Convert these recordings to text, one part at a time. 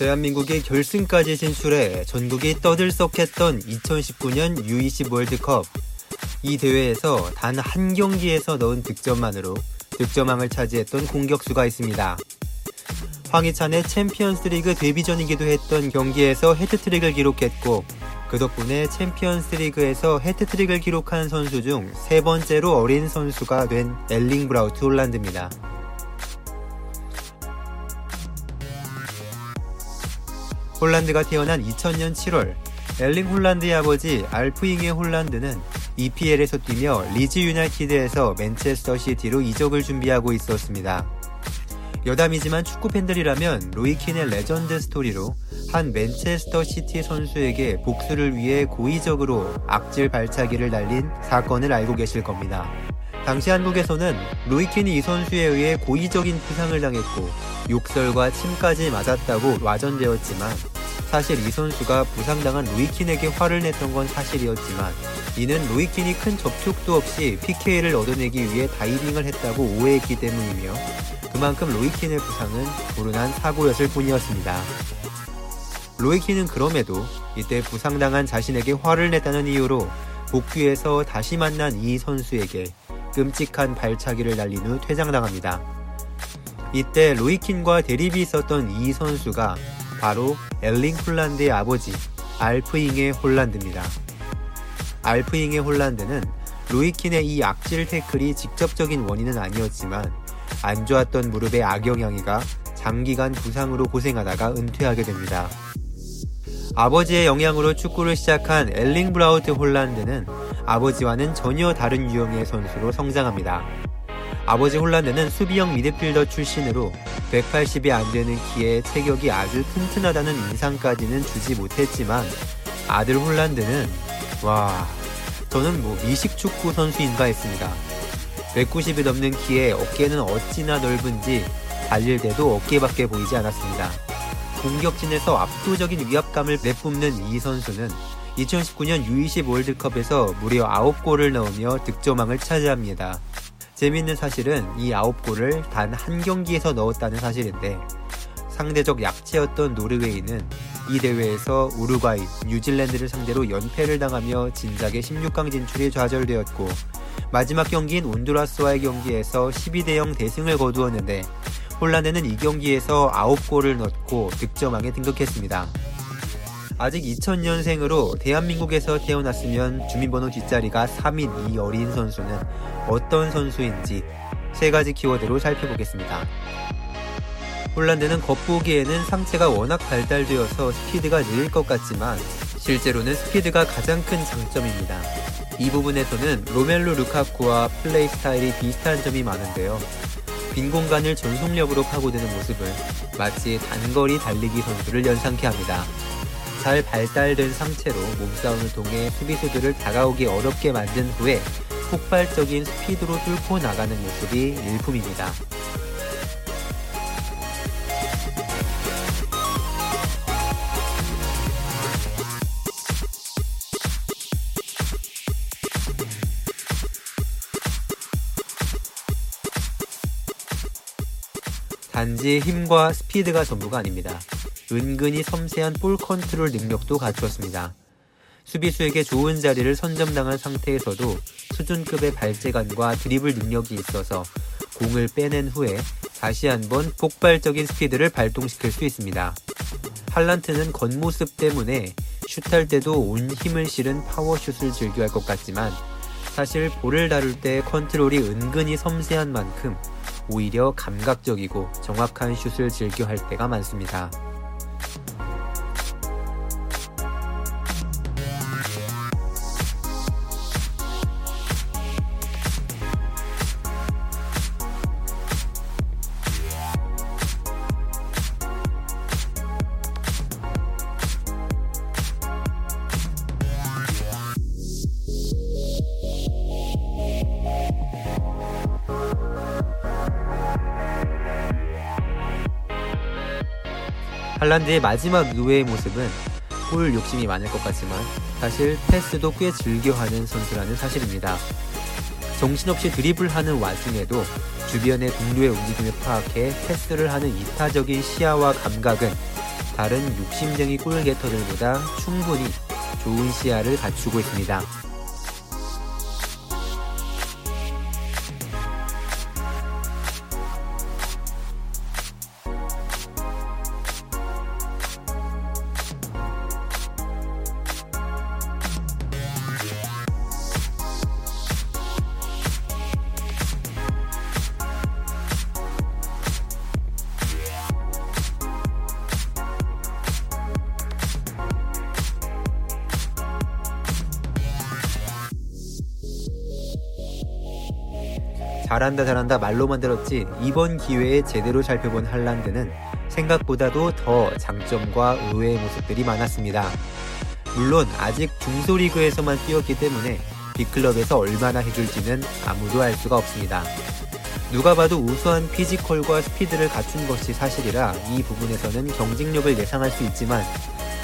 대한민국이 결승까지 진출해 전국이 떠들썩했던 2019년 U20 월드컵. 이 대회에서 단 한 경기에서 넣은 득점만으로 득점왕을 차지했던 공격수가 있습니다. 황희찬의 챔피언스 리그 데뷔전이기도 했던 경기에서 해트트릭을 기록했고 그 덕분에 챔피언스 리그에서 해트트릭을 기록한 선수 중 세 번째로 어린 선수가 된 엘링 브라우트 홀란드입니다. 홀란드가 태어난 2000년 7월 엘링 홀란드의 아버지 알프잉에 홀란드는 EPL에서 뛰며 리즈 유나이티드에서 맨체스터 시티로 이적을 준비하고 있었습니다. 여담이지만 축구 팬들이라면 로이 킨의 레전드 스토리로 한 맨체스터 시티 선수에게 복수를 위해 고의적으로 악질 발차기를 날린 사건을 알고 계실 겁니다. 당시 한국에서는 로이 킨이 이 선수에 의해 고의적인 부상을 당했고 욕설과 침까지 맞았다고 와전되었지만 사실 이 선수가 부상당한 로이킨에게 화를 냈던 건 사실이었지만 이는 로이킨이 큰 접촉도 없이 PK를 얻어내기 위해 다이빙을 했다고 오해했기 때문이며 그만큼 로이킨의 부상은 불운한 사고였을 뿐이었습니다. 로이킨은 그럼에도 이때 부상당한 자신에게 화를 냈다는 이유로 복귀해서 다시 만난 이 선수에게 끔찍한 발차기를 날린 후 퇴장당합니다. 이때 로이 킨과 대립이 있었던 이 선수가 바로 엘링 홀란드의 아버지 알프잉에 홀란드입니다. 알프잉에 홀란드는 로이 킨의 이 악질 태클이 직접적인 원인은 아니었지만 안 좋았던 무릎에 악영향이 가 장기간 부상으로 고생하다가 은퇴하게 됩니다. 아버지의 영향으로 축구를 시작한 엘링 브라우트 홀란드는 아버지와는 전혀 다른 유형의 선수로 성장합니다. 아버지 홀란드는 수비형 미드필더 출신으로 180이 안 되는 키에 체격이 아주 튼튼하다는 인상까지는 주지 못했지만 아들 홀란드는 와 저는 뭐 미식 축구 선수인가 했습니다. 190이 넘는 키에 어깨는 어찌나 넓은지 달릴 때도 어깨밖에 보이지 않았습니다. 공격진에서 압도적인 위압감을 내뿜는 이 선수는 2019년 U20 월드컵에서 무려 9골을 넣으며 득점왕을 차지합니다. 재밌는 사실은 이 9골을 단 한 경기에서 넣었다는 사실인데 상대적 약체였던 노르웨이는 이 대회에서 우루과이, 뉴질랜드를 상대로 연패를 당하며 진작의 16강 진출이 좌절되었고 마지막 경기인 온두라스와의 경기에서 12대 0 대승을 거두었는데 홀란드는 이 경기에서 9골을 넣고 득점왕에 등극했습니다. 아직 2000년생으로 대한민국에서 태어났으면 주민번호 뒷자리가 3인 이 어린 선수는 어떤 선수인지 세 가지 키워드로 살펴보겠습니다. 홀란드는 겉보기에는 상체가 워낙 발달되어서 스피드가 느릴 것 같지만 실제로는 스피드가 가장 큰 장점입니다. 이 부분에서는 로멜로 루카쿠와 플레이 스타일이 비슷한 점이 많은데요. 빈 공간을 전속력으로 파고드는 모습은 마치 단거리 달리기 선수를 연상케 합니다. 잘 발달된 상체로 몸싸움을 통해 수비수들을 다가오기 어렵게 만든 후에 폭발적인 스피드로 뚫고 나가는 모습이 일품입니다. 단지 힘과 스피드가 전부가 아닙니다. 은근히 섬세한 볼 컨트롤 능력도 갖추었습니다. 수비수에게 좋은 자리를 선점당한 상태에서도 수준급의 발재간과 드리블 능력이 있어서 공을 빼낸 후에 다시 한번 폭발적인 스피드를 발동시킬 수 있습니다. 홀란드는 겉모습 때문에 슛할 때도 온 힘을 실은 파워슛을 즐겨할 것 같지만 사실 볼을 다룰 때 컨트롤이 은근히 섬세한 만큼 오히려 감각적이고 정확한 슛을 즐겨 할 때가 많습니다. 할란드의 마지막 의외의 모습은 골 욕심이 많을 것 같지만 사실 패스도 꽤 즐겨하는 선수라는 사실입니다. 정신없이 드리블하는 와중에도 주변의 동료의 움직임을 파악해 패스를 하는 이타적인 시야와 감각은 다른 욕심쟁이 골게터들보다 충분히 좋은 시야를 갖추고 있습니다. 잘한다 잘한다 말로만 들었지 이번 기회에 제대로 살펴본 홀란드는 생각보다도 더 장점과 의외의 모습들이 많았습니다. 물론 아직 중소리그에서만 뛰었기 때문에 빅클럽에서 얼마나 해줄지는 아무도 알 수가 없습니다. 누가 봐도 우수한 피지컬과 스피드를 갖춘 것이 사실이라 이 부분에서는 경쟁력을 예상할 수 있지만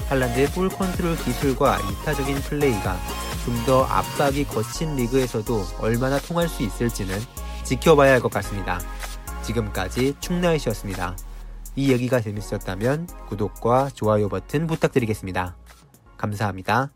홀란드의 볼 컨트롤 기술과 이타적인 플레이가 좀 더 압박이 거친 리그에서도 얼마나 통할 수 있을지는 지켜봐야 할 것 같습니다. 지금까지 충나이시였습니다. 이 얘기가 재밌었다면 구독과 좋아요 버튼 부탁드리겠습니다. 감사합니다.